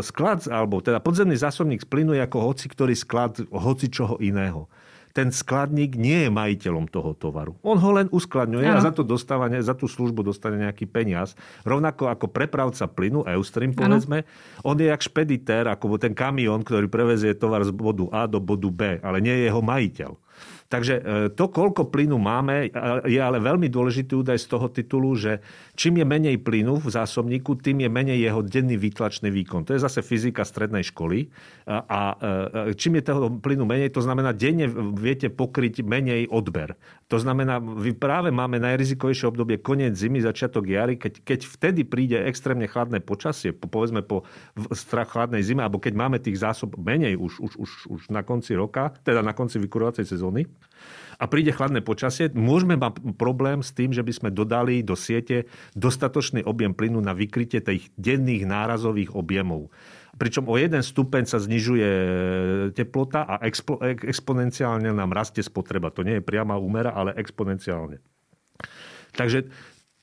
sklad, alebo teda podzemný zásobník plynu je ako hoci ktorý sklad hoci čoho iného ten skladník nie je majiteľom toho tovaru. On ho len uskladňuje ano. a za to dostáva, za tú službu dostane nejaký peniaz. Rovnako ako prepravca plynu, Eustream povedzme, ano. on je jak špeditér, ako ten kamión, ktorý prevezie tovar z bodu A do bodu B, ale nie je jeho majiteľ. Takže e, to, koľko plynu máme, je ale veľmi dôležitý údaj z toho titulu, že čím je menej plynu v zásobníku, tým je menej jeho denný výtlačný výkon. To je zase fyzika strednej školy. A e, čím je toho plynu menej, to znamená, denne viete pokryť menej odber. To znamená, vy práve máme najrizikovejšie obdobie koniec zimy, začiatok jary, keď, keď vtedy príde extrémne chladné počasie, povedzme po strach chladnej zime, alebo keď máme tých zásob menej už, už, už, už na konci roka, teda na konci vykurovacej sezóny, a príde chladné počasie, môžeme mať problém s tým, že by sme dodali do siete dostatočný objem plynu na vykrytie tých denných nárazových objemov. Pričom o jeden stupeň sa znižuje teplota a expo, exponenciálne nám rastie spotreba. To nie je priama úmera, ale exponenciálne. Takže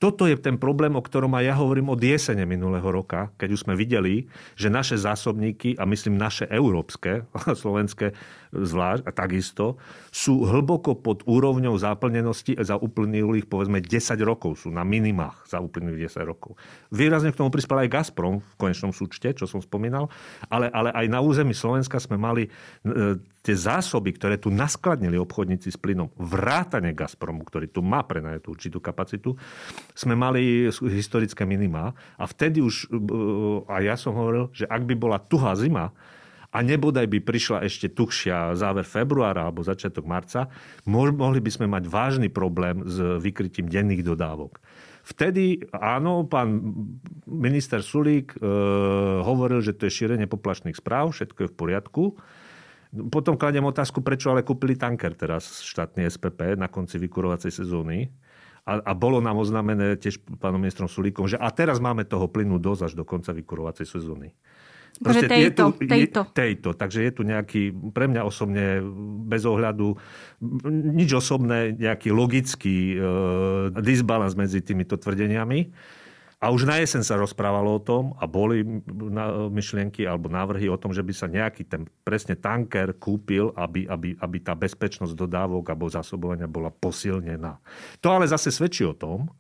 toto je ten problém, o ktorom aj ja hovorím od jesene minulého roka, keď už sme videli, že naše zásobníky, a myslím naše európske, slovenské zvlášť a takisto, sú hlboko pod úrovňou záplnenosti za uplynulých povedzme 10 rokov. Sú na minimách za uplynulých 10 rokov. Výrazne k tomu prispel aj Gazprom v konečnom súčte, čo som spomínal, ale, ale aj na území Slovenska sme mali e, tie zásoby, ktoré tu naskladnili obchodníci s plynom, vrátane Gazpromu, ktorý tu má prenajatú určitú kapacitu, sme mali historické minima. A vtedy už, a ja som hovoril, že ak by bola tuhá zima, a nebodaj by prišla ešte tuhšia záver februára alebo začiatok marca, mohli by sme mať vážny problém s vykrytím denných dodávok. Vtedy, áno, pán minister Sulík e, hovoril, že to je šírenie poplašných správ, všetko je v poriadku. Potom kladiem otázku, prečo ale kúpili tanker teraz štátny SPP na konci vykurovacej sezóny. A, a bolo nám oznámené tiež pánom ministrom Sulíkom, že a teraz máme toho plynu dosť až do konca vykurovacej sezóny. Proste tejto, tu, tejto. Je, tejto. Takže je tu nejaký, pre mňa osobne, bez ohľadu, nič osobné, nejaký logický e, disbalans medzi týmito tvrdeniami. A už na jesen sa rozprávalo o tom a boli myšlienky alebo návrhy o tom, že by sa nejaký ten presne tanker kúpil, aby, aby, aby tá bezpečnosť dodávok alebo zásobovania bola posilnená. To ale zase svedčí o tom,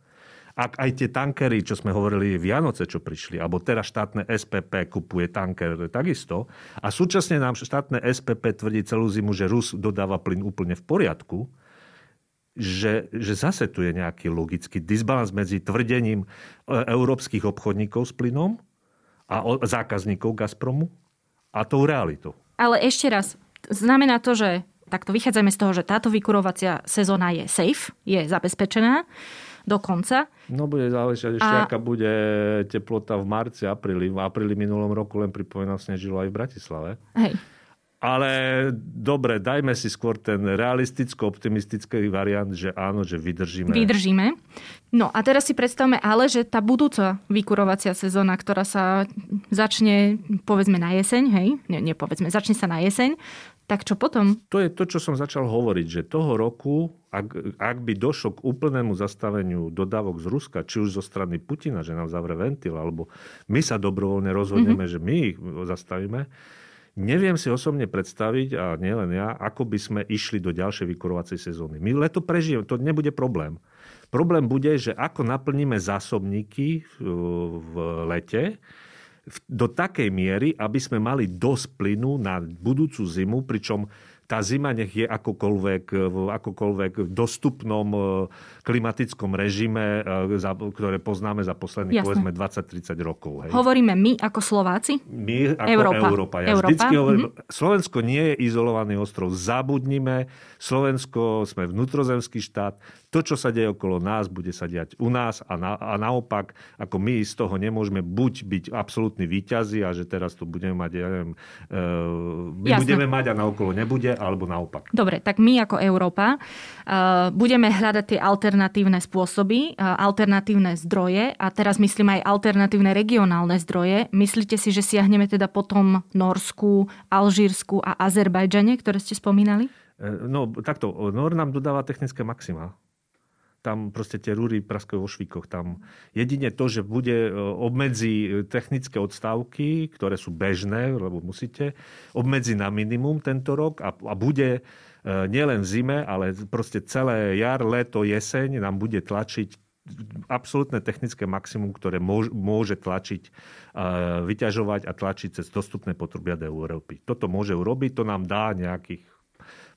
ak aj tie tankery, čo sme hovorili Vianoce, čo prišli, alebo teraz štátne SPP kupuje tanker takisto, a súčasne nám štátne SPP tvrdí celú zimu, že Rus dodáva plyn úplne v poriadku, že, že zase tu je nejaký logický disbalans medzi tvrdením e, európskych obchodníkov s plynom a zákazníkov Gazpromu a tou realitou. Ale ešte raz, znamená to, že takto vychádzame z toho, že táto vykurovacia sezóna je safe, je zabezpečená do konca. No bude záležať ešte, a... aká bude teplota v marci, apríli. V apríli minulom roku len pripomínam snežilo aj v Bratislave. Hej. Ale dobre, dajme si skôr ten realisticko-optimistický variant, že áno, že vydržíme. Vydržíme. No a teraz si predstavme ale, že tá budúca vykurovacia sezóna, ktorá sa začne povedzme na jeseň, hej, nie, nie povedzme, začne sa na jeseň, tak čo potom? To je to, čo som začal hovoriť, že toho roku, ak, ak by došlo k úplnému zastaveniu dodávok z Ruska, či už zo strany Putina, že nám zavre ventil, alebo my sa dobrovoľne rozhodneme, mm-hmm. že my ich zastavíme, Neviem si osobne predstaviť, a nielen ja, ako by sme išli do ďalšej vykurovacej sezóny. My leto prežijeme, to nebude problém. Problém bude, že ako naplníme zásobníky v lete, do takej miery, aby sme mali dosť plynu na budúcu zimu, pričom tá zima nech je akokoľvek, v akokoľvek dostupnom e, klimatickom režime, e, ktoré poznáme za posledných Jasne. povedzme 20-30 rokov. Hej. Hovoríme my ako Slováci? My ako Európa. Európa. Ja Európa. vždycky hovorím, mm-hmm. Slovensko nie je izolovaný ostrov. Zabudnime, Slovensko sme vnútrozemský štát. To, čo sa deje okolo nás, bude sa diať u nás a, na, a naopak, ako my z toho nemôžeme buď byť absolútni výťazi a že teraz tu budeme mať, ja neviem, e, my Jasne. budeme mať a naokolo nebude, alebo naopak. Dobre, tak my ako Európa uh, budeme hľadať tie alternatívne spôsoby, uh, alternatívne zdroje a teraz myslím aj alternatívne regionálne zdroje. Myslíte si, že siahneme teda potom Norsku, Alžírsku a Azerbajdžane, ktoré ste spomínali? E, no takto, Nor nám dodáva technické maxima. Tam proste tie rúry praskajú vo švíkoch. Tam jedine to, že bude e, obmedzi technické odstávky, ktoré sú bežné, lebo musíte, obmedzi na minimum tento rok a, a bude nielen v zime, ale proste celé jar, leto, jeseň nám bude tlačiť absolútne technické maximum, ktoré môže tlačiť, vyťažovať a tlačiť cez dostupné potrubia do Európy. Toto môže urobiť, to nám dá nejakých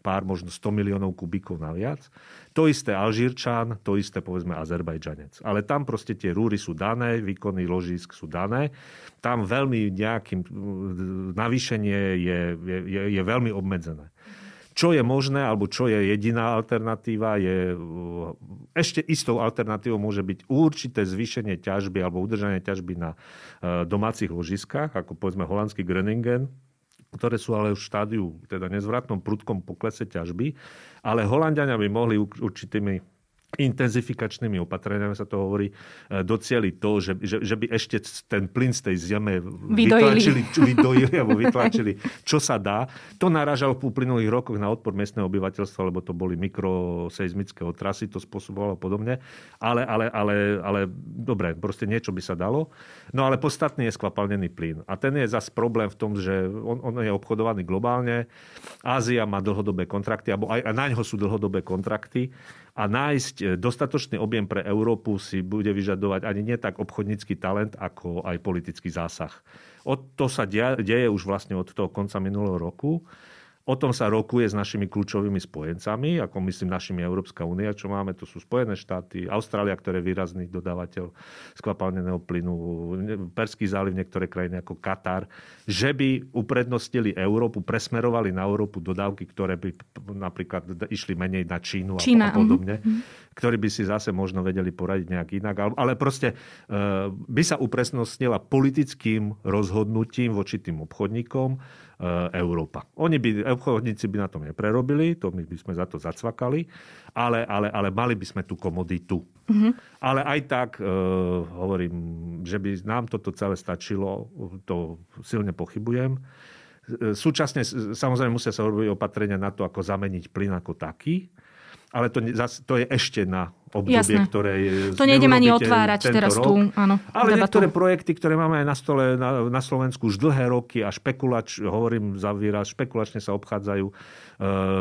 pár, možno 100 miliónov kubíkov naviac. To isté Alžírčan, to isté povedzme Azerbajdžanec. Ale tam proste tie rúry sú dané, výkony ložisk sú dané. Tam veľmi nejakým navýšenie je, je, je, je veľmi obmedzené. Čo je možné, alebo čo je jediná alternatíva, je ešte istou alternatívou môže byť určité zvýšenie ťažby alebo udržanie ťažby na e, domácich ložiskách, ako povedzme holandský Groningen, ktoré sú ale v štádiu, teda nezvratnom prudkom poklese ťažby. Ale Holandiania by mohli určitými intenzifikačnými opatreniami sa to hovorí, e, docieli to, že, že, že by ešte ten plyn z tej zeme vytlačili, vydojili alebo vytlačili, čo sa dá. To naražalo v uplynulých rokoch na odpor miestneho obyvateľstva, lebo to boli mikroseizmické otrasy, to spôsobovalo podobne. Ale, ale, ale, ale dobre, proste niečo by sa dalo. No ale podstatný je skvapalnený plyn. A ten je zase problém v tom, že on, on je obchodovaný globálne. Ázia má dlhodobé kontrakty, alebo aj, aj na ňo sú dlhodobé kontrakty a nájsť e, dostatočný objem pre Európu si bude vyžadovať ani nie tak obchodnícky talent, ako aj politický zásah. Od to sa deje už vlastne od toho konca minulého roku. O tom sa rokuje s našimi kľúčovými spojencami, ako myslím našimi Európska únia, čo máme, to sú Spojené štáty, Austrália, ktoré je výrazný dodávateľ skvapalneného plynu, Perský záliv, niektoré krajiny ako Katar, že by uprednostili Európu, presmerovali na Európu dodávky, ktoré by napríklad išli menej na Čínu Čína, a podobne, uh-huh. ktorí by si zase možno vedeli poradiť nejak inak. Ale proste e, by sa upresnostnila politickým rozhodnutím voči tým obchodníkom, Európa. Oni by, obchodníci by na tom neprerobili, to my by sme za to zacvakali, ale, ale, ale mali by sme tú komoditu. Mm-hmm. Ale aj tak, e, hovorím, že by nám toto celé stačilo, to silne pochybujem. E, súčasne samozrejme musia sa robiť opatrenia na to, ako zameniť plyn ako taký, ale to, to je ešte na obdobie, Jasné. ktoré je... To nejdem ani otvárať teraz rok. tu, áno. Ale debatu. niektoré projekty, ktoré máme aj na stole na, na Slovensku už dlhé roky a špekulač, hovorím za výraz, špekulačne sa obchádzajú,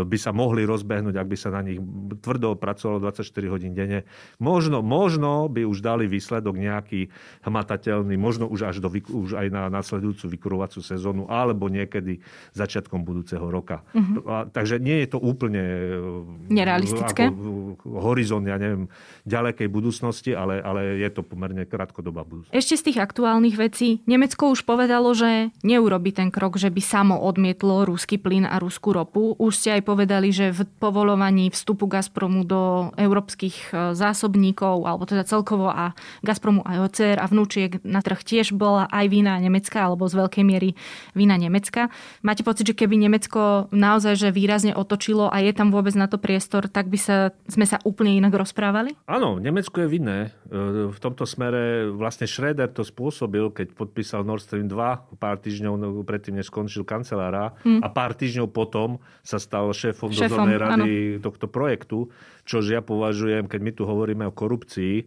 by sa mohli rozbehnúť, ak by sa na nich tvrdo pracovalo 24 hodín denne. Možno, možno by už dali výsledok nejaký hmatateľný, možno už až do, už aj na nasledujúcu vykurovacú sezónu, alebo niekedy začiatkom budúceho roka. Uh-huh. A, takže nie je to úplne e, nerealistické. Ako, horizont, ja neviem, ďalekej budúcnosti, ale, ale je to pomerne krátkodobá budúcnosť. Ešte z tých aktuálnych vecí. Nemecko už povedalo, že neurobi ten krok, že by samo odmietlo ruský plyn a ruskú ropu. Už ste aj povedali, že v povolovaní vstupu Gazpromu do európskych e, zásobníkov, alebo teda celkovo a Gazpromu aj OCR a vnúčiek na trh tiež bola aj vína Nemecka, alebo z veľkej miery vína Nemecka. Máte pocit, že keby Nemecko naozaj že výrazne otočilo a je tam vôbec na to priestor, tak by sa, sme sa úplne inak rozprávali? Áno, Nemecko je vinné. E, v tomto smere vlastne Schröder to spôsobil, keď podpísal Nord Stream 2 pár týždňov predtým, než skončil kancelára hmm. a pár týždňov potom sa stal šéfom, šéfom dozornej rady áno. tohto projektu, čo ja považujem, keď my tu hovoríme o korupcii,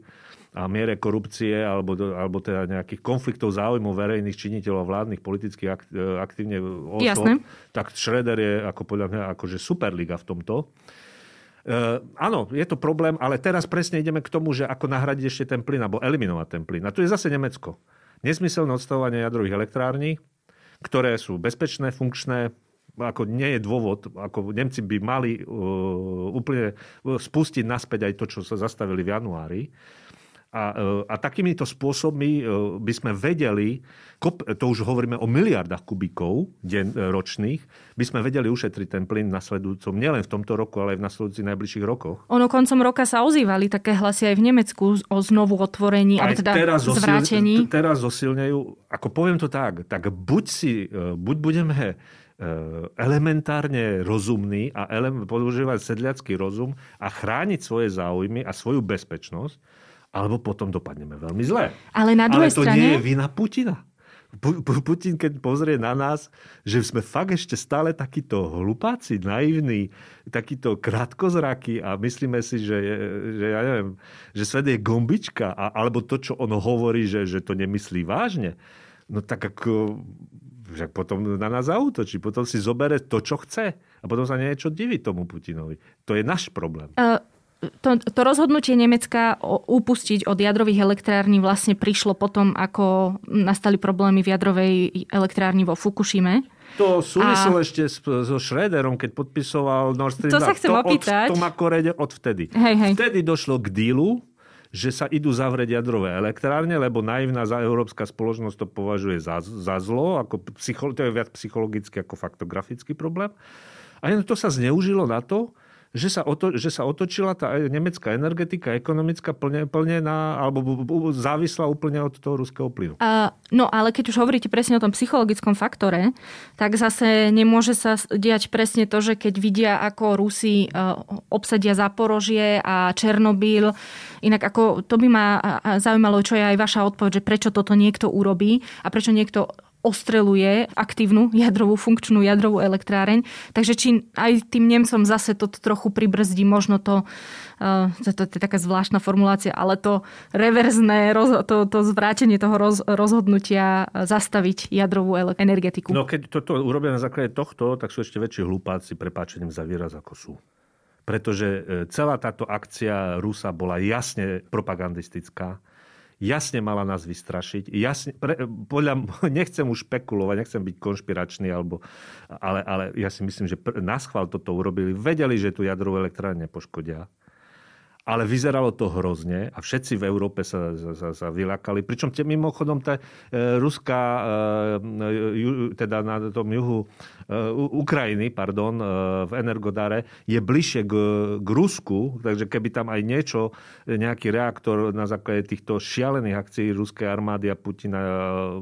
a miere korupcie alebo, alebo teda nejakých konfliktov záujmov verejných činiteľov a vládnych politických akt, e, aktívne osôb, tak Schröder je ako podľa mňa akože superliga v tomto. Uh, áno, je to problém, ale teraz presne ideme k tomu, že ako nahradiť ešte ten plyn, alebo eliminovať ten plyn. A tu je zase Nemecko. Nesmyselné odstavovanie jadrových elektrární, ktoré sú bezpečné, funkčné, ako nie je dôvod, ako Nemci by mali uh, úplne spustiť naspäť aj to, čo sa zastavili v januári. A, e, a takýmito spôsobmi by sme vedeli, to už hovoríme o miliardách kubíkov den, ročných, by sme vedeli ušetriť ten plyn nasledujúcom, nielen v tomto roku, ale aj v nasledujúcich najbližších rokoch. Ono koncom roka sa ozývali také hlasy aj v Nemecku o znovu otvorení, alebo teda teraz zvrátení. Zosil, teraz zosilnejú, ako poviem to tak, tak buď si, buď budeme elementárne rozumný a ele- používať sedliacký rozum a chrániť svoje záujmy a svoju bezpečnosť, alebo potom dopadneme veľmi zle. Ale na druhej Ale to strane... nie je vina Putina. Putin, keď pozrie na nás, že sme fakt ešte stále takíto hlupáci, naivní, takíto krátkozraky a myslíme si, že, že ja neviem, že svet je gombička, a, alebo to, čo on hovorí, že, že to nemyslí vážne, no tak ako že potom na nás zautočí, potom si zobere to, čo chce a potom sa niečo diví tomu Putinovi. To je náš problém. Uh to, to rozhodnutie Nemecka upustiť od jadrových elektrární vlastne prišlo potom, ako nastali problémy v jadrovej elektrárni vo Fukushime. To súvislo a... ešte so Schröderom, keď podpisoval Nord Stream. To sa chcem to opýtať. Od Toma Korede odvtedy. Hej, hej. Vtedy došlo k dílu, že sa idú zavrieť jadrové elektrárne, lebo naivná európska spoločnosť to považuje za, za zlo, ako psycho, to je viac psychologický ako faktografický problém. A to sa zneužilo na to, že sa, oto, že sa otočila tá nemecká energetika ekonomická plne, plne na, alebo závisla úplne od toho ruského plynu. Uh, no ale keď už hovoríte presne o tom psychologickom faktore, tak zase nemôže sa diať presne to, že keď vidia, ako Rusi uh, obsadia Zaporožie a Černobyl, inak ako to by ma zaujímalo, čo je aj vaša odpoveď, že prečo toto niekto urobí a prečo niekto ostreluje aktívnu jadrovú, funkčnú jadrovú elektráreň. Takže či aj tým Nemcom zase to trochu pribrzdí, možno to, to, to, to je taká zvláštna formulácia, ale to reverzné, roz, to, to zvrátenie toho roz, rozhodnutia zastaviť jadrovú energetiku. No keď toto urobia na základe tohto, tak sú ešte väčší hlupáci, prepáčením za výraz, ako sú pretože e, celá táto akcia Rusa bola jasne propagandistická jasne mala nás vystrašiť. Jasne, pre, podľa, nechcem už špekulovať, nechcem byť konšpiračný, alebo, ale, ale ja si myslím, že na schvál toto urobili. Vedeli, že tu jadrovú elektrárne poškodia ale vyzeralo to hrozne a všetci v Európe sa, sa, sa vylakali. Pričom te, mimochodom tá e, ruská, e, ju, teda na tom juhu e, Ukrajiny, pardon, e, v Energodare, je bližšie k, k Rusku, takže keby tam aj niečo, nejaký reaktor na základe týchto šialených akcií ruskej armády a Putina e,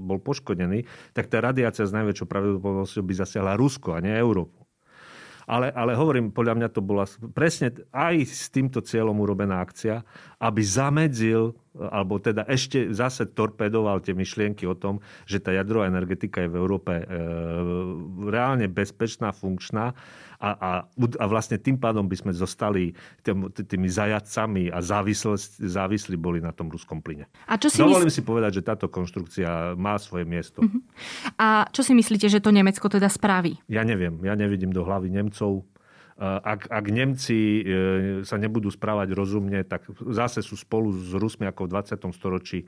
bol poškodený, tak tá radiácia s najväčšou pravdepodobnosťou by zasiahla Rusko a nie Európu. Ale, ale hovorím, podľa mňa to bola presne aj s týmto cieľom urobená akcia, aby zamedzil alebo teda ešte zase torpedoval tie myšlienky o tom, že tá jadrová energetika je v Európe e, reálne bezpečná, funkčná a, a, a vlastne tým pádom by sme zostali tým, tými zajacami a závislí boli na tom ruskom plyne. A čo si Dovolím mysl... si povedať, že táto konštrukcia má svoje miesto. Uh-huh. A čo si myslíte, že to Nemecko teda spraví? Ja neviem. Ja nevidím do hlavy Nemcov ak, ak Nemci e, sa nebudú správať rozumne, tak zase sú spolu s Rusmi ako v 20. storočí, e,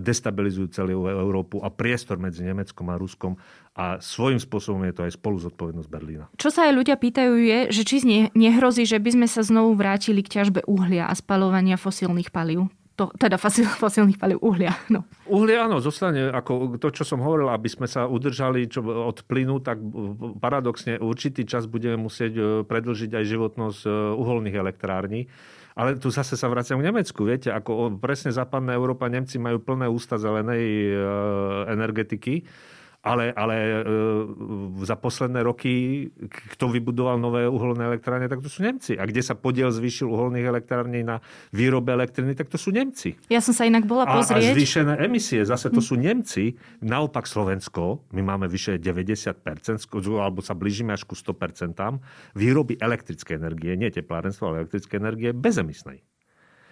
destabilizujú celú Európu a priestor medzi Nemeckom a Ruskom a svojím spôsobom je to aj spolu zodpovednosť Berlína. Čo sa aj ľudia pýtajú je, že či nehrozí, že by sme sa znovu vrátili k ťažbe uhlia a spalovania fosílnych palív to, teda fosil, fosílnych palív uhlia. No. Uhlie áno, zostane ako to, čo som hovoril, aby sme sa udržali čo, od plynu, tak paradoxne určitý čas budeme musieť e, predlžiť aj životnosť e, uholných elektrární. Ale tu zase sa vraciam k Nemecku. Viete, ako presne západná Európa, Nemci majú plné ústa zelenej e, energetiky ale, ale e, za posledné roky, kto vybudoval nové uholné elektrárne, tak to sú Nemci. A kde sa podiel zvýšil uholných elektrární na výrobe elektriny, tak to sú Nemci. Ja som sa inak bola pozrieť. A, a zvýšené emisie, zase to sú Nemci. Naopak Slovensko, my máme vyše 90%, alebo sa blížime až ku 100%, výroby elektrické energie, nie teplárenstvo, ale elektrické energie bezemisnej.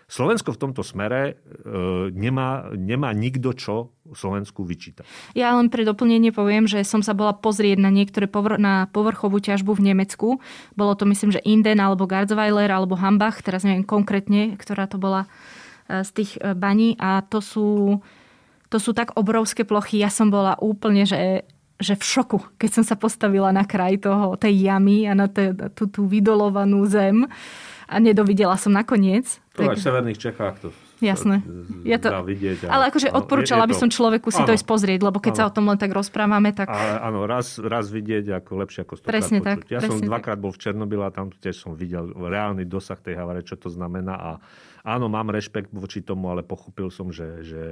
Slovensko v tomto smere e, nemá, nemá nikto čo Slovensku vyčítať. Ja len pre doplnenie poviem, že som sa bola pozrieť na niektoré povr- na povrchovú ťažbu v Nemecku. Bolo to myslím, že Inden alebo Garzweiler alebo Hambach, teraz neviem konkrétne, ktorá to bola e, z tých e, baní a to sú, to sú tak obrovské plochy. Ja som bola úplne, že že v šoku, keď som sa postavila na kraj toho, tej jamy a na tú, tú vydolovanú zem a nedovidela som nakoniec. To tak... aj v severných Čechách to Jasné. Ja to... vidieť. Ale akože odporúčala by som človeku si áno. to ísť pozrieť, lebo keď áno. sa o tom len tak rozprávame, tak... Ale áno, raz, raz vidieť ako lepšie ako stokrát Presne počuť. tak. Ja presne som dvakrát bol v Černobyle a tam tiež som videl reálny dosah tej havare, čo to znamená a áno, mám rešpekt voči tomu, ale pochopil som, že, že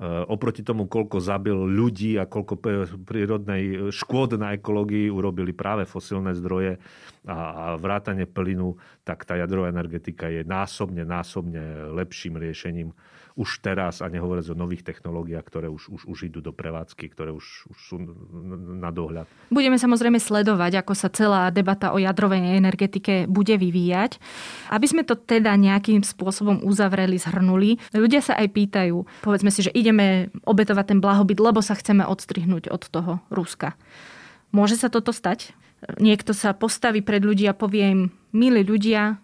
oproti tomu, koľko zabil ľudí a koľko prírodnej škôd na ekológii urobili práve fosilné zdroje a vrátanie plynu, tak tá jadrová energetika je násobne, násobne lepším riešením už teraz, a nehovoriac o nových technológiách, ktoré už, už, už idú do prevádzky, ktoré už, už sú na dohľad. Budeme samozrejme sledovať, ako sa celá debata o jadrovej energetike bude vyvíjať. Aby sme to teda nejakým spôsobom uzavreli, zhrnuli, ľudia sa aj pýtajú, povedzme si, že ideme obetovať ten blahobyt, lebo sa chceme odstrihnúť od toho Ruska. Môže sa toto stať? Niekto sa postaví pred ľudí a povie im, milí ľudia,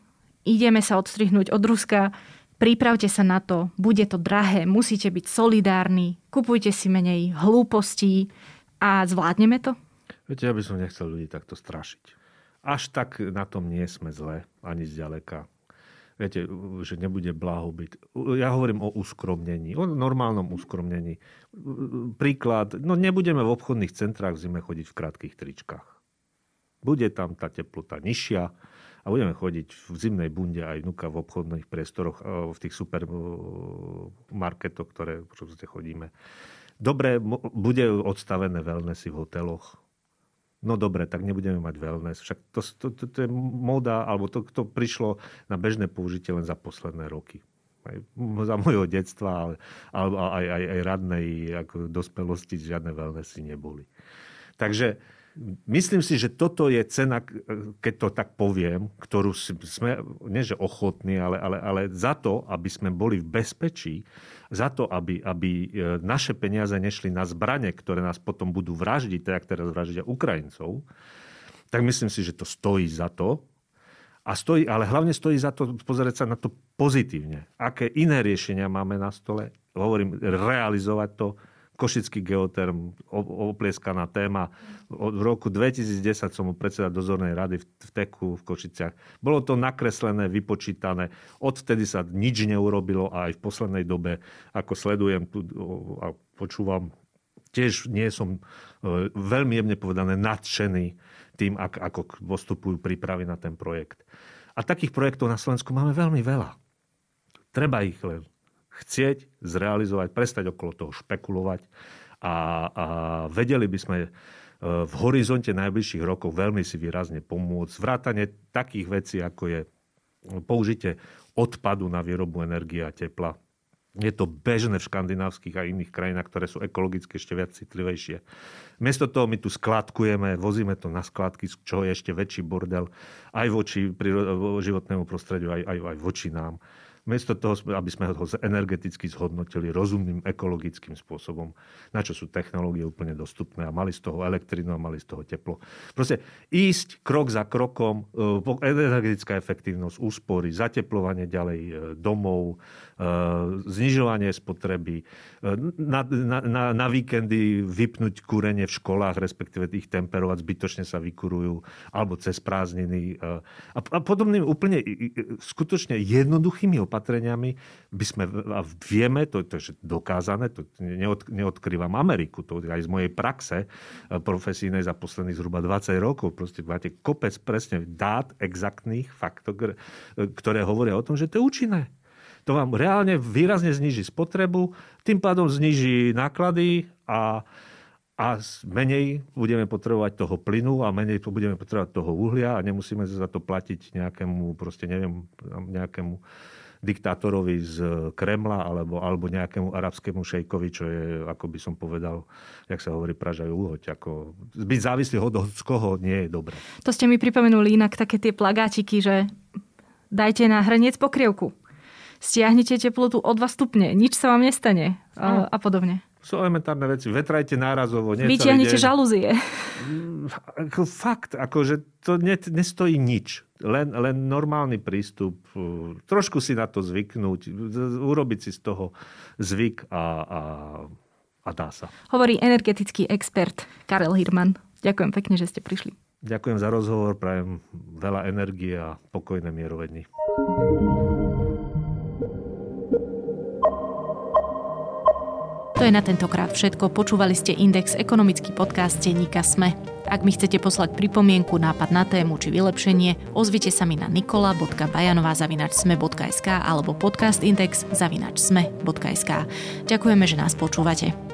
ideme sa odstrihnúť od Ruska, Pripravte sa na to, bude to drahé, musíte byť solidárni, kupujte si menej hlúpostí a zvládneme to? Viete, ja by som nechcel ľudí takto strašiť. Až tak na tom nie sme zle, ani zďaleka. Viete, že nebude blahobyt. Ja hovorím o uskromnení, o normálnom uskromnení. Príklad, no nebudeme v obchodných centrách v zime chodiť v krátkých tričkách. Bude tam tá teplota nižšia, a budeme chodiť v zimnej bunde aj vnúka v obchodných priestoroch, eh, v tých supermarketoch, ktoré proste chodíme. Dobre, bude odstavené wellnessy v hoteloch. No dobre, tak nebudeme mať wellness. Však to, to, to, to je móda, alebo to, to prišlo na bežné použitie len za posledné roky. Aj za môjho detstva, ale, alebo aj, aj, aj radnej ako dospelosti žiadne wellnessy neboli. Takže Myslím si, že toto je cena, keď to tak poviem, ktorú sme, nie že ochotní, ale, ale, ale za to, aby sme boli v bezpečí, za to, aby, aby e, naše peniaze nešli na zbranie, ktoré nás potom budú vraždiť, tak teraz vraždia Ukrajincov, tak myslím si, že to stojí za to. A stojí, ale hlavne stojí za to pozerať sa na to pozitívne. Aké iné riešenia máme na stole. Hovorím, realizovať to, Košický geoterm, oplieskaná téma. V roku 2010 som mu predseda dozornej rady v Teku v Košiciach. Bolo to nakreslené, vypočítané. Odvtedy sa nič neurobilo a aj v poslednej dobe, ako sledujem tu a počúvam, tiež nie som e, veľmi jemne povedané nadšený tým, ako postupujú prípravy na ten projekt. A takých projektov na Slovensku máme veľmi veľa. Treba ich len chcieť zrealizovať, prestať okolo toho špekulovať a, a vedeli by sme e, v horizonte najbližších rokov veľmi si výrazne pomôcť. Vrátane takých vecí, ako je použitie odpadu na výrobu energie a tepla. Je to bežné v škandinávskych a iných krajinách, ktoré sú ekologicky ešte viac citlivejšie. Miesto toho my tu skladkujeme, vozíme to na skladky, čo je ešte väčší bordel aj voči životnému prostrediu, aj, aj, aj voči nám. Miesto toho, aby sme ho energeticky zhodnotili rozumným ekologickým spôsobom, na čo sú technológie úplne dostupné a mali z toho elektrinu a mali z toho teplo. Proste ísť krok za krokom, e, energetická efektívnosť, úspory, zateplovanie ďalej e, domov, znižovanie spotreby, na, na, na, na víkendy vypnúť kúrenie v školách, respektíve ich temperovať, zbytočne sa vykurujú, alebo cez prázdniny. A, a podobným úplne skutočne jednoduchými opatreniami by sme, a vieme, to, to je dokázané, to neod, neodkrývam Ameriku, to aj z mojej praxe e, profesínej za posledných zhruba 20 rokov, proste máte kopec presne dát, exaktných faktov, ktoré hovoria o tom, že to je účinné. To vám reálne výrazne zniží spotrebu, tým pádom zniží náklady a a menej budeme potrebovať toho plynu a menej budeme potrebovať toho uhlia a nemusíme za to platiť nejakému, proste neviem, nejakému diktátorovi z Kremla alebo, alebo nejakému arabskému šejkovi, čo je, ako by som povedal, jak sa hovorí, pražajú úhoď. Ako, byť závislý od koho nie je dobré. To ste mi pripomenuli inak také tie plagáčiky, že dajte na hrniec pokrievku. Stiahnite teplotu o 2 stupne, nič sa vám nestane a, a podobne sú elementárne veci. Vetrajte nárazovo. Vytiahnite žalúzie. Ako fakt, akože to ne, nestojí nič. Len, len normálny prístup. Trošku si na to zvyknúť. Urobiť si z toho zvyk a, a, a dá sa. Hovorí energetický expert Karel Hirman. Ďakujem pekne, že ste prišli. Ďakujem za rozhovor, prajem veľa energie a pokojné mierovedni. To je na tentokrát všetko. Počúvali ste Index, ekonomický podcast denníka Sme. Ak mi chcete poslať pripomienku, nápad na tému či vylepšenie, ozvite sa mi na nikola.bajanová.sme.sk alebo podcastindex.sme.sk. Ďakujeme, že nás počúvate.